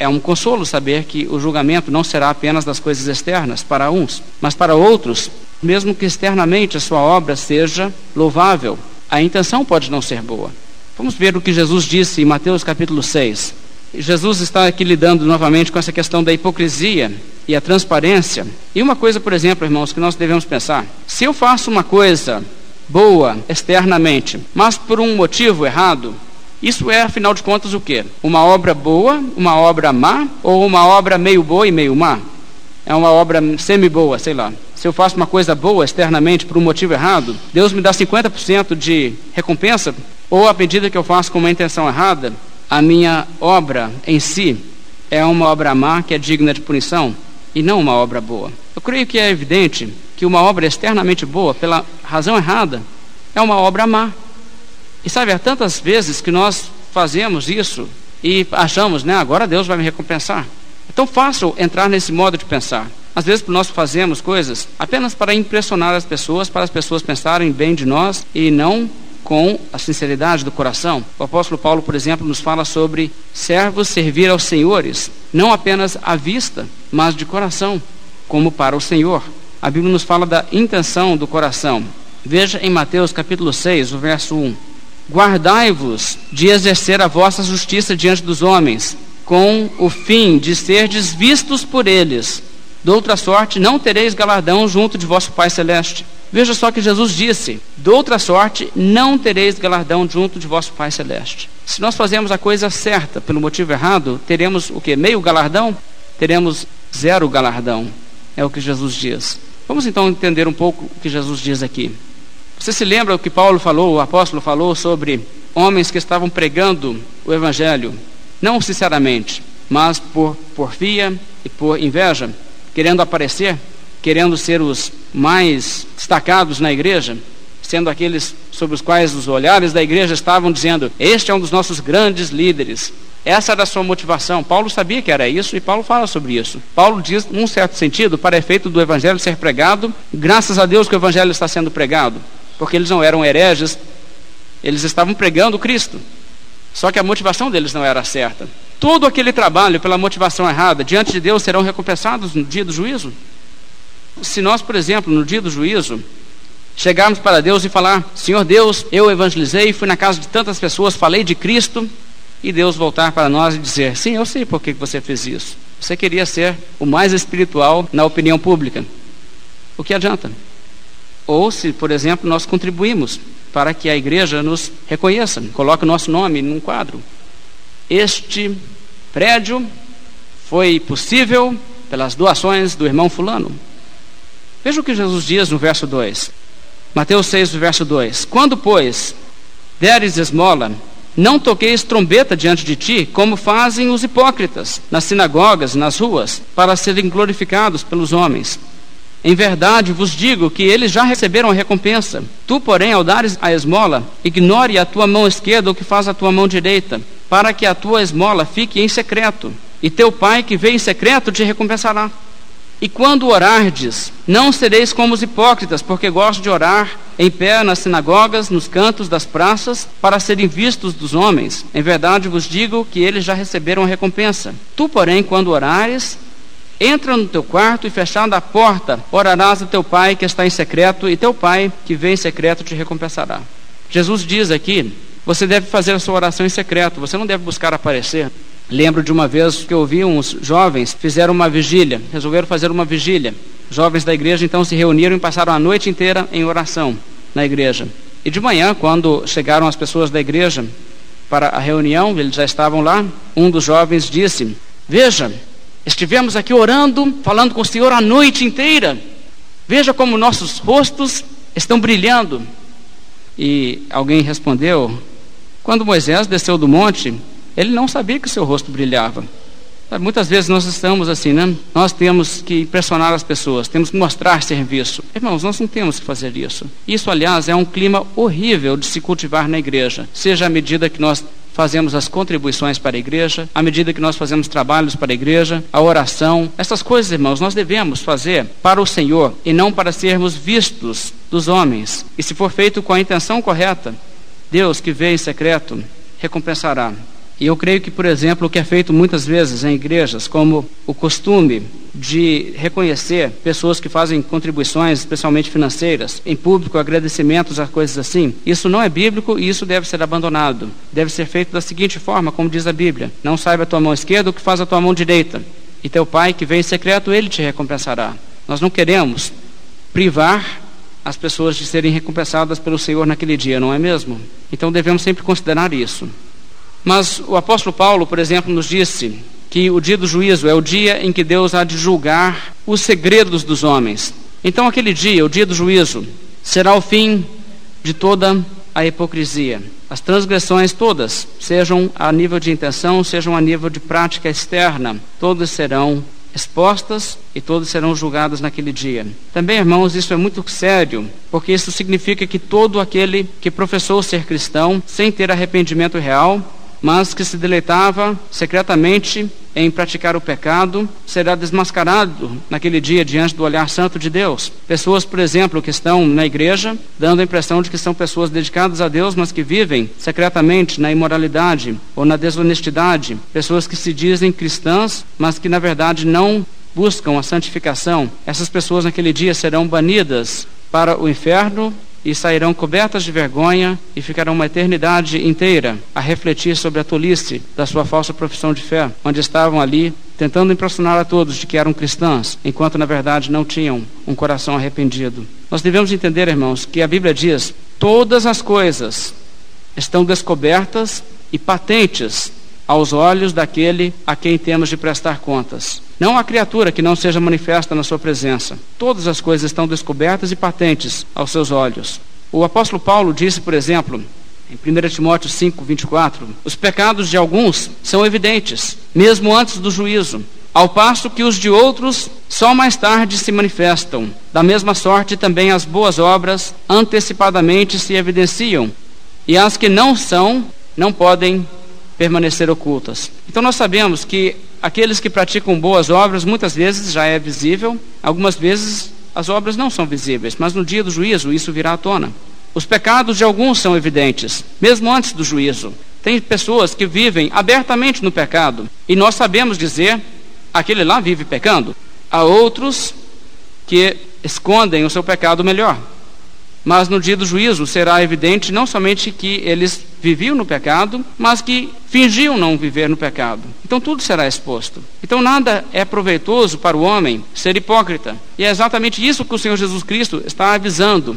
É um consolo saber que o julgamento não será apenas das coisas externas para uns, mas para outros, mesmo que externamente a sua obra seja louvável, a intenção pode não ser boa. Vamos ver o que Jesus disse em Mateus capítulo 6. Jesus está aqui lidando novamente com essa questão da hipocrisia e a transparência. E uma coisa, por exemplo, irmãos, que nós devemos pensar: se eu faço uma coisa boa externamente, mas por um motivo errado, isso é, afinal de contas, o que? Uma obra boa, uma obra má ou uma obra meio boa e meio má? É uma obra semi-boa, sei lá. Se eu faço uma coisa boa externamente por um motivo errado, Deus me dá 50% de recompensa, ou à medida que eu faço com uma intenção errada, a minha obra em si é uma obra má que é digna de punição e não uma obra boa. Eu creio que é evidente que uma obra externamente boa, pela razão errada, é uma obra má. E sabe, há tantas vezes que nós fazemos isso e achamos, né, agora Deus vai me recompensar. É tão fácil entrar nesse modo de pensar. Às vezes nós fazemos coisas apenas para impressionar as pessoas, para as pessoas pensarem bem de nós e não com a sinceridade do coração. O apóstolo Paulo, por exemplo, nos fala sobre servos servir aos senhores, não apenas à vista, mas de coração, como para o Senhor. A Bíblia nos fala da intenção do coração. Veja em Mateus capítulo 6, o verso 1. Guardai-vos de exercer a vossa justiça diante dos homens, com o fim de serdes vistos por eles. De outra sorte, não tereis galardão junto de vosso Pai Celeste. Veja só que Jesus disse: De outra sorte, não tereis galardão junto de vosso Pai Celeste. Se nós fazemos a coisa certa pelo motivo errado, teremos o que? Meio galardão? Teremos zero galardão. É o que Jesus diz. Vamos então entender um pouco o que Jesus diz aqui. Você se lembra o que Paulo falou, o apóstolo falou sobre homens que estavam pregando o evangelho, não sinceramente, mas por porfia e por inveja, querendo aparecer, querendo ser os mais destacados na igreja, sendo aqueles sobre os quais os olhares da igreja estavam dizendo: Este é um dos nossos grandes líderes. Essa era a sua motivação. Paulo sabia que era isso e Paulo fala sobre isso. Paulo diz, num certo sentido, para efeito do evangelho ser pregado, graças a Deus que o evangelho está sendo pregado porque eles não eram hereges, eles estavam pregando Cristo. Só que a motivação deles não era certa. Todo aquele trabalho pela motivação errada, diante de Deus serão recompensados no dia do juízo? Se nós, por exemplo, no dia do juízo, chegarmos para Deus e falar: Senhor Deus, eu evangelizei, fui na casa de tantas pessoas, falei de Cristo, e Deus voltar para nós e dizer: Sim, eu sei por que você fez isso. Você queria ser o mais espiritual na opinião pública. O que adianta? Ou se, por exemplo, nós contribuímos para que a igreja nos reconheça, coloque o nosso nome num quadro. Este prédio foi possível pelas doações do irmão Fulano. Veja o que Jesus diz no verso 2. Mateus 6, verso 2: Quando, pois, deres esmola, não toqueis trombeta diante de ti, como fazem os hipócritas nas sinagogas, nas ruas, para serem glorificados pelos homens. Em verdade vos digo que eles já receberam a recompensa. Tu, porém, ao dares a esmola, ignore a tua mão esquerda o que faz a tua mão direita, para que a tua esmola fique em secreto, e teu pai que vê em secreto te recompensará. E quando orardes, não sereis como os hipócritas, porque gostam de orar em pé nas sinagogas, nos cantos das praças, para serem vistos dos homens. Em verdade vos digo que eles já receberam a recompensa. Tu, porém, quando orares, entra no teu quarto e fechando a porta, orarás a teu pai que está em secreto, e teu pai que vem em secreto te recompensará. Jesus diz aqui: você deve fazer a sua oração em secreto, você não deve buscar aparecer. Lembro de uma vez que eu vi uns jovens fizeram uma vigília, resolveram fazer uma vigília. Jovens da igreja então se reuniram e passaram a noite inteira em oração na igreja. E de manhã, quando chegaram as pessoas da igreja para a reunião, eles já estavam lá, um dos jovens disse: Veja, estivemos aqui orando, falando com o Senhor a noite inteira. Veja como nossos rostos estão brilhando. E alguém respondeu: Quando Moisés desceu do monte, ele não sabia que seu rosto brilhava. Muitas vezes nós estamos assim, né? Nós temos que impressionar as pessoas, temos que mostrar serviço. Irmãos, nós não temos que fazer isso. Isso, aliás, é um clima horrível de se cultivar na igreja. Seja à medida que nós fazemos as contribuições para a igreja, à medida que nós fazemos trabalhos para a igreja, a oração. Essas coisas, irmãos, nós devemos fazer para o Senhor e não para sermos vistos dos homens. E se for feito com a intenção correta, Deus que vê em secreto recompensará. E eu creio que, por exemplo, o que é feito muitas vezes em igrejas, como o costume de reconhecer pessoas que fazem contribuições, especialmente financeiras, em público, agradecimentos a coisas assim, isso não é bíblico e isso deve ser abandonado. Deve ser feito da seguinte forma, como diz a Bíblia: Não saiba a tua mão esquerda o que faz a tua mão direita, e teu pai que vem em secreto, ele te recompensará. Nós não queremos privar as pessoas de serem recompensadas pelo Senhor naquele dia, não é mesmo? Então devemos sempre considerar isso. Mas o apóstolo Paulo, por exemplo, nos disse que o dia do juízo é o dia em que Deus há de julgar os segredos dos homens. Então, aquele dia, o dia do juízo, será o fim de toda a hipocrisia. As transgressões todas, sejam a nível de intenção, sejam a nível de prática externa, todas serão expostas e todas serão julgadas naquele dia. Também, irmãos, isso é muito sério, porque isso significa que todo aquele que professou ser cristão sem ter arrependimento real mas que se deleitava secretamente em praticar o pecado, será desmascarado naquele dia diante do olhar santo de Deus. Pessoas, por exemplo, que estão na igreja, dando a impressão de que são pessoas dedicadas a Deus, mas que vivem secretamente na imoralidade ou na desonestidade. Pessoas que se dizem cristãs, mas que na verdade não buscam a santificação. Essas pessoas naquele dia serão banidas para o inferno e sairão cobertas de vergonha e ficarão uma eternidade inteira a refletir sobre a tolice da sua falsa profissão de fé, onde estavam ali tentando impressionar a todos de que eram cristãs, enquanto na verdade não tinham um coração arrependido. Nós devemos entender, irmãos, que a Bíblia diz: todas as coisas estão descobertas e patentes aos olhos daquele a quem temos de prestar contas. Não há criatura que não seja manifesta na sua presença. Todas as coisas estão descobertas e patentes aos seus olhos. O apóstolo Paulo disse, por exemplo, em 1 Timóteo 5, 24: Os pecados de alguns são evidentes, mesmo antes do juízo, ao passo que os de outros só mais tarde se manifestam. Da mesma sorte, também as boas obras antecipadamente se evidenciam, e as que não são, não podem permanecer ocultas. Então nós sabemos que aqueles que praticam boas obras muitas vezes já é visível, algumas vezes as obras não são visíveis, mas no dia do juízo isso virá à tona. Os pecados de alguns são evidentes, mesmo antes do juízo. Tem pessoas que vivem abertamente no pecado e nós sabemos dizer aquele lá vive pecando. Há outros que escondem o seu pecado melhor. Mas no dia do juízo será evidente não somente que eles viviam no pecado, mas que fingiam não viver no pecado. Então tudo será exposto. Então nada é proveitoso para o homem ser hipócrita. E é exatamente isso que o Senhor Jesus Cristo está avisando.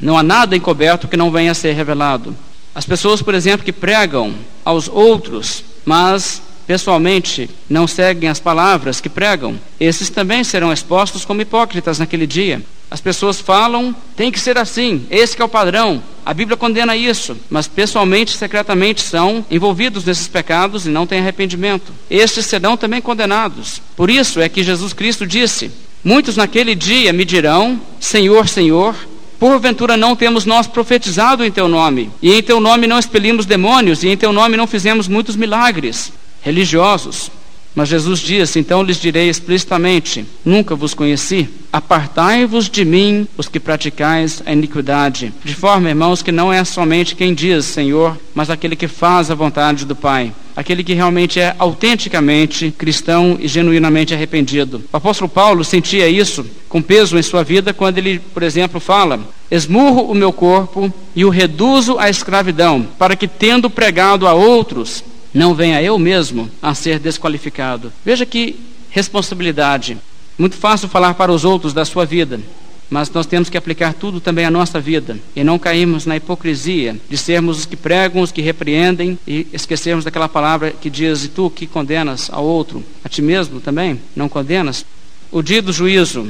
Não há nada encoberto que não venha a ser revelado. As pessoas, por exemplo, que pregam aos outros, mas pessoalmente não seguem as palavras que pregam, esses também serão expostos como hipócritas naquele dia. As pessoas falam, tem que ser assim, esse é o padrão. A Bíblia condena isso, mas pessoalmente, secretamente são envolvidos nesses pecados e não têm arrependimento. Estes serão também condenados. Por isso é que Jesus Cristo disse: Muitos naquele dia me dirão: Senhor, Senhor, Porventura não temos nós profetizado em teu nome, e em teu nome não expelimos demônios, e em teu nome não fizemos muitos milagres religiosos. Mas Jesus disse: Então lhes direi explicitamente: Nunca vos conheci. Apartai-vos de mim, os que praticais a iniquidade. De forma, irmãos, que não é somente quem diz Senhor, mas aquele que faz a vontade do Pai. Aquele que realmente é autenticamente cristão e genuinamente arrependido. O apóstolo Paulo sentia isso com peso em sua vida quando ele, por exemplo, fala: Esmurro o meu corpo e o reduzo à escravidão, para que, tendo pregado a outros, não venha eu mesmo a ser desqualificado. Veja que responsabilidade. Muito fácil falar para os outros da sua vida, mas nós temos que aplicar tudo também à nossa vida e não cairmos na hipocrisia de sermos os que pregam, os que repreendem e esquecermos daquela palavra que diz: E tu que condenas ao outro, a ti mesmo também, não condenas? O dia do juízo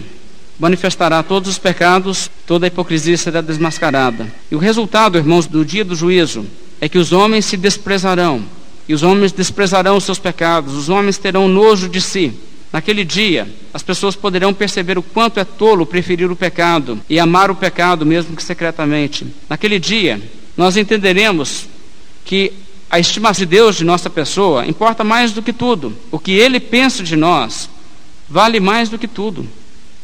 manifestará todos os pecados, toda a hipocrisia será desmascarada. E o resultado, irmãos, do dia do juízo é que os homens se desprezarão e os homens desprezarão os seus pecados, os homens terão nojo de si. Naquele dia, as pessoas poderão perceber o quanto é tolo preferir o pecado e amar o pecado, mesmo que secretamente. Naquele dia, nós entenderemos que a estimação de Deus de nossa pessoa importa mais do que tudo. O que Ele pensa de nós vale mais do que tudo.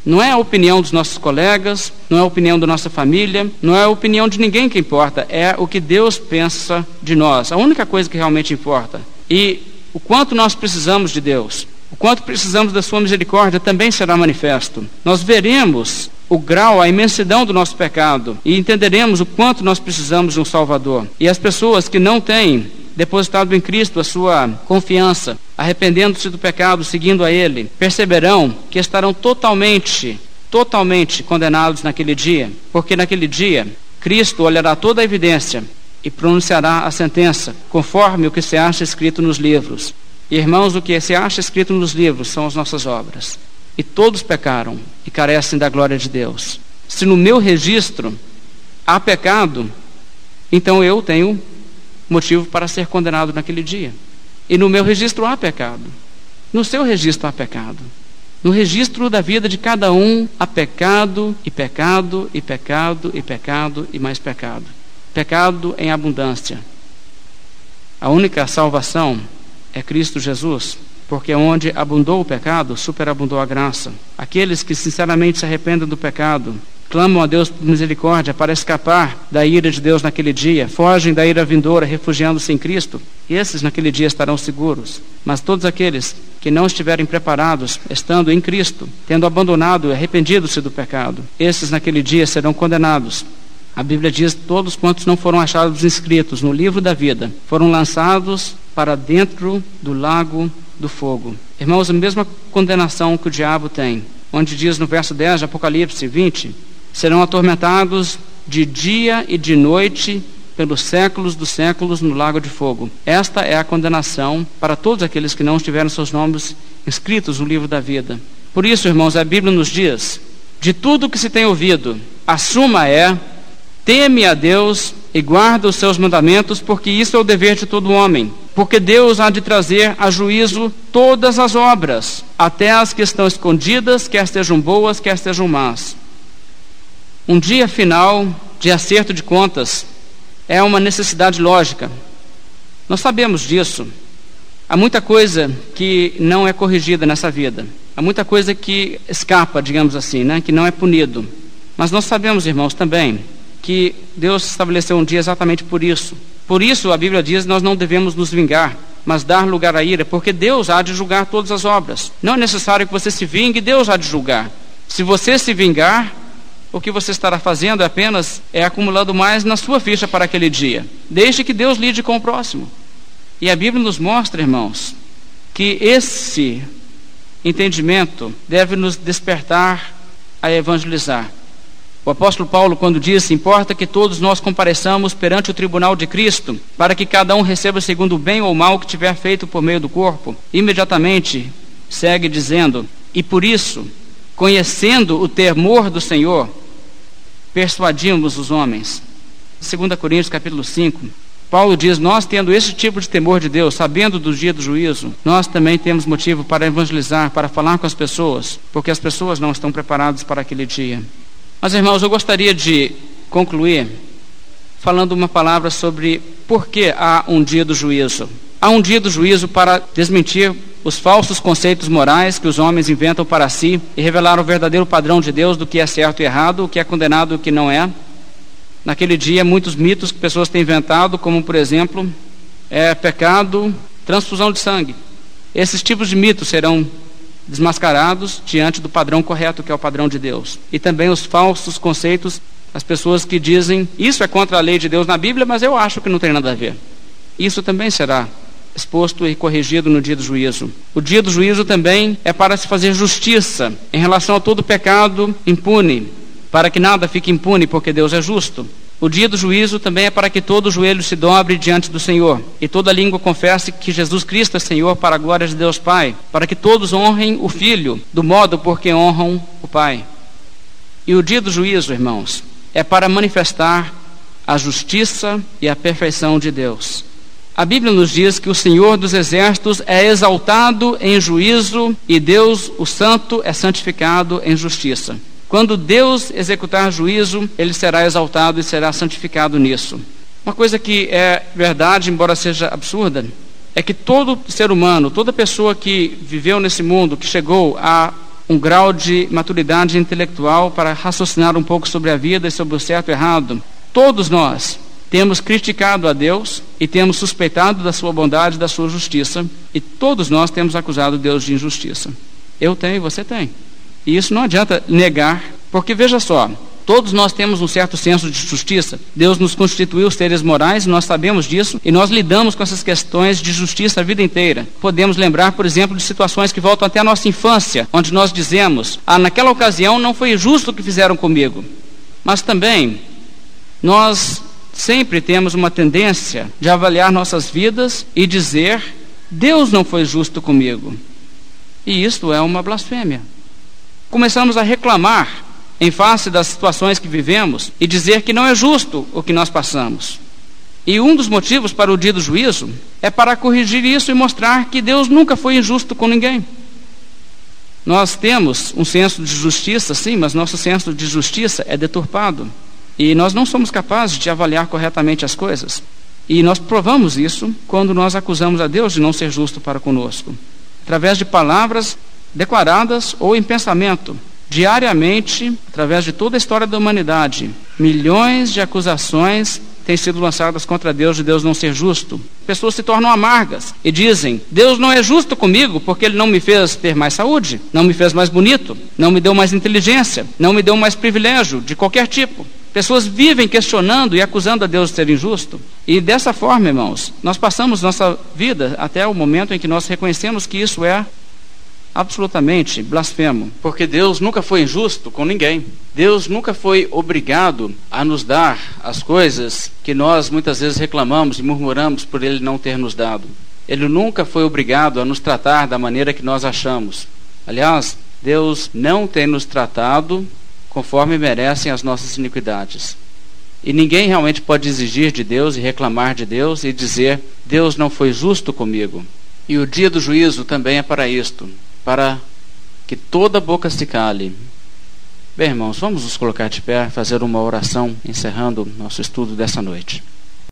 Não é a opinião dos nossos colegas, não é a opinião da nossa família, não é a opinião de ninguém que importa, é o que Deus pensa de nós. A única coisa que realmente importa. E o quanto nós precisamos de Deus, o quanto precisamos da Sua misericórdia também será manifesto. Nós veremos o grau, a imensidão do nosso pecado e entenderemos o quanto nós precisamos de um Salvador. E as pessoas que não têm depositado em Cristo a sua confiança, arrependendo-se do pecado, seguindo a Ele, perceberão que estarão totalmente, totalmente condenados naquele dia, porque naquele dia Cristo olhará toda a evidência e pronunciará a sentença, conforme o que se acha escrito nos livros. E, irmãos, o que se acha escrito nos livros são as nossas obras. E todos pecaram e carecem da glória de Deus. Se no meu registro há pecado, então eu tenho motivo para ser condenado naquele dia. E no meu registro há pecado. No seu registro há pecado. No registro da vida de cada um há pecado e pecado e pecado e pecado e mais pecado. Pecado em abundância. A única salvação é Cristo Jesus, porque onde abundou o pecado, superabundou a graça. Aqueles que sinceramente se arrependem do pecado clamam a Deus por misericórdia para escapar da ira de Deus naquele dia, fogem da ira vindoura, refugiando-se em Cristo, esses naquele dia estarão seguros. Mas todos aqueles que não estiverem preparados, estando em Cristo, tendo abandonado e arrependido-se do pecado, esses naquele dia serão condenados. A Bíblia diz: todos quantos não foram achados inscritos no livro da vida foram lançados para dentro do lago do fogo. Irmãos, a mesma condenação que o diabo tem, onde diz no verso 10 de Apocalipse 20: serão atormentados de dia e de noite pelos séculos dos séculos no lago de fogo. Esta é a condenação para todos aqueles que não tiveram seus nomes escritos no livro da vida. Por isso, irmãos, a Bíblia nos diz: de tudo que se tem ouvido, a suma é: teme a Deus e guarda os seus mandamentos, porque isso é o dever de todo homem. Porque Deus há de trazer a juízo todas as obras, até as que estão escondidas, quer sejam boas, quer sejam más. Um dia final de acerto de contas é uma necessidade lógica. Nós sabemos disso. Há muita coisa que não é corrigida nessa vida. Há muita coisa que escapa, digamos assim, né? que não é punido. Mas nós sabemos, irmãos, também que Deus estabeleceu um dia exatamente por isso. Por isso a Bíblia diz: nós não devemos nos vingar, mas dar lugar à ira, porque Deus há de julgar todas as obras. Não é necessário que você se vingue, Deus há de julgar. Se você se vingar, o que você estará fazendo apenas é acumulando mais na sua ficha para aquele dia. Deixe que Deus lide com o próximo. E a Bíblia nos mostra, irmãos, que esse entendimento deve nos despertar a evangelizar. O apóstolo Paulo, quando disse: Importa que todos nós compareçamos perante o tribunal de Cristo, para que cada um receba segundo o bem ou mal que tiver feito por meio do corpo, imediatamente segue dizendo: E por isso, conhecendo o temor do Senhor, persuadimos os homens. 2 Coríntios capítulo 5. Paulo diz: Nós, tendo esse tipo de temor de Deus, sabendo do dia do juízo, nós também temos motivo para evangelizar, para falar com as pessoas, porque as pessoas não estão preparadas para aquele dia. Mas, irmãos, eu gostaria de concluir falando uma palavra sobre por que há um dia do juízo. Há um dia do juízo para desmentir os falsos conceitos morais que os homens inventam para si e revelar o verdadeiro padrão de Deus do que é certo e errado, o que é condenado e o que não é. Naquele dia, muitos mitos que pessoas têm inventado, como por exemplo, é pecado, transfusão de sangue. Esses tipos de mitos serão desmascarados diante do padrão correto, que é o padrão de Deus. E também os falsos conceitos, as pessoas que dizem isso é contra a lei de Deus na Bíblia, mas eu acho que não tem nada a ver. Isso também será exposto e corrigido no dia do juízo. O dia do juízo também é para se fazer justiça em relação a todo pecado impune, para que nada fique impune, porque Deus é justo. O dia do juízo também é para que todo joelho se dobre diante do Senhor e toda língua confesse que Jesus Cristo é Senhor para a glória de Deus Pai, para que todos honrem o Filho do modo por que honram o Pai. E o dia do juízo, irmãos, é para manifestar a justiça e a perfeição de Deus. A Bíblia nos diz que o Senhor dos exércitos é exaltado em juízo e Deus, o Santo, é santificado em justiça. Quando Deus executar juízo, ele será exaltado e será santificado nisso. Uma coisa que é verdade, embora seja absurda, é que todo ser humano, toda pessoa que viveu nesse mundo, que chegou a um grau de maturidade intelectual para raciocinar um pouco sobre a vida e sobre o certo e errado, todos nós temos criticado a Deus e temos suspeitado da sua bondade e da sua justiça, e todos nós temos acusado Deus de injustiça. Eu tenho e você tem. E isso não adianta negar, porque veja só, Todos nós temos um certo senso de justiça. Deus nos constituiu seres morais, nós sabemos disso e nós lidamos com essas questões de justiça a vida inteira. Podemos lembrar, por exemplo, de situações que voltam até a nossa infância, onde nós dizemos: "Ah, naquela ocasião não foi justo o que fizeram comigo". Mas também nós sempre temos uma tendência de avaliar nossas vidas e dizer: "Deus não foi justo comigo". E isto é uma blasfêmia começamos a reclamar em face das situações que vivemos e dizer que não é justo o que nós passamos. E um dos motivos para o dia do juízo é para corrigir isso e mostrar que Deus nunca foi injusto com ninguém. Nós temos um senso de justiça, sim, mas nosso senso de justiça é deturpado. E nós não somos capazes de avaliar corretamente as coisas. E nós provamos isso quando nós acusamos a Deus de não ser justo para conosco. Através de palavras declaradas ou em pensamento, diariamente, através de toda a história da humanidade, milhões de acusações têm sido lançadas contra Deus de Deus não ser justo. Pessoas se tornam amargas e dizem: Deus não é justo comigo porque Ele não me fez ter mais saúde, não me fez mais bonito, não me deu mais inteligência, não me deu mais privilégio de qualquer tipo. Pessoas vivem questionando e acusando a Deus de ser injusto. E dessa forma, irmãos, nós passamos nossa vida até o momento em que nós reconhecemos que isso é absolutamente blasfemo, porque Deus nunca foi injusto com ninguém. Deus nunca foi obrigado a nos dar as coisas que nós muitas vezes reclamamos e murmuramos por Ele não ter nos dado. Ele nunca foi obrigado a nos tratar da maneira que nós achamos. Aliás, Deus não tem nos tratado conforme merecem as nossas iniquidades. E ninguém realmente pode exigir de Deus e reclamar de Deus e dizer: Deus não foi justo comigo. E o dia do juízo também é para isto para que toda boca se cale. Bem, irmãos, vamos nos colocar de pé, fazer uma oração, encerrando nosso estudo dessa noite.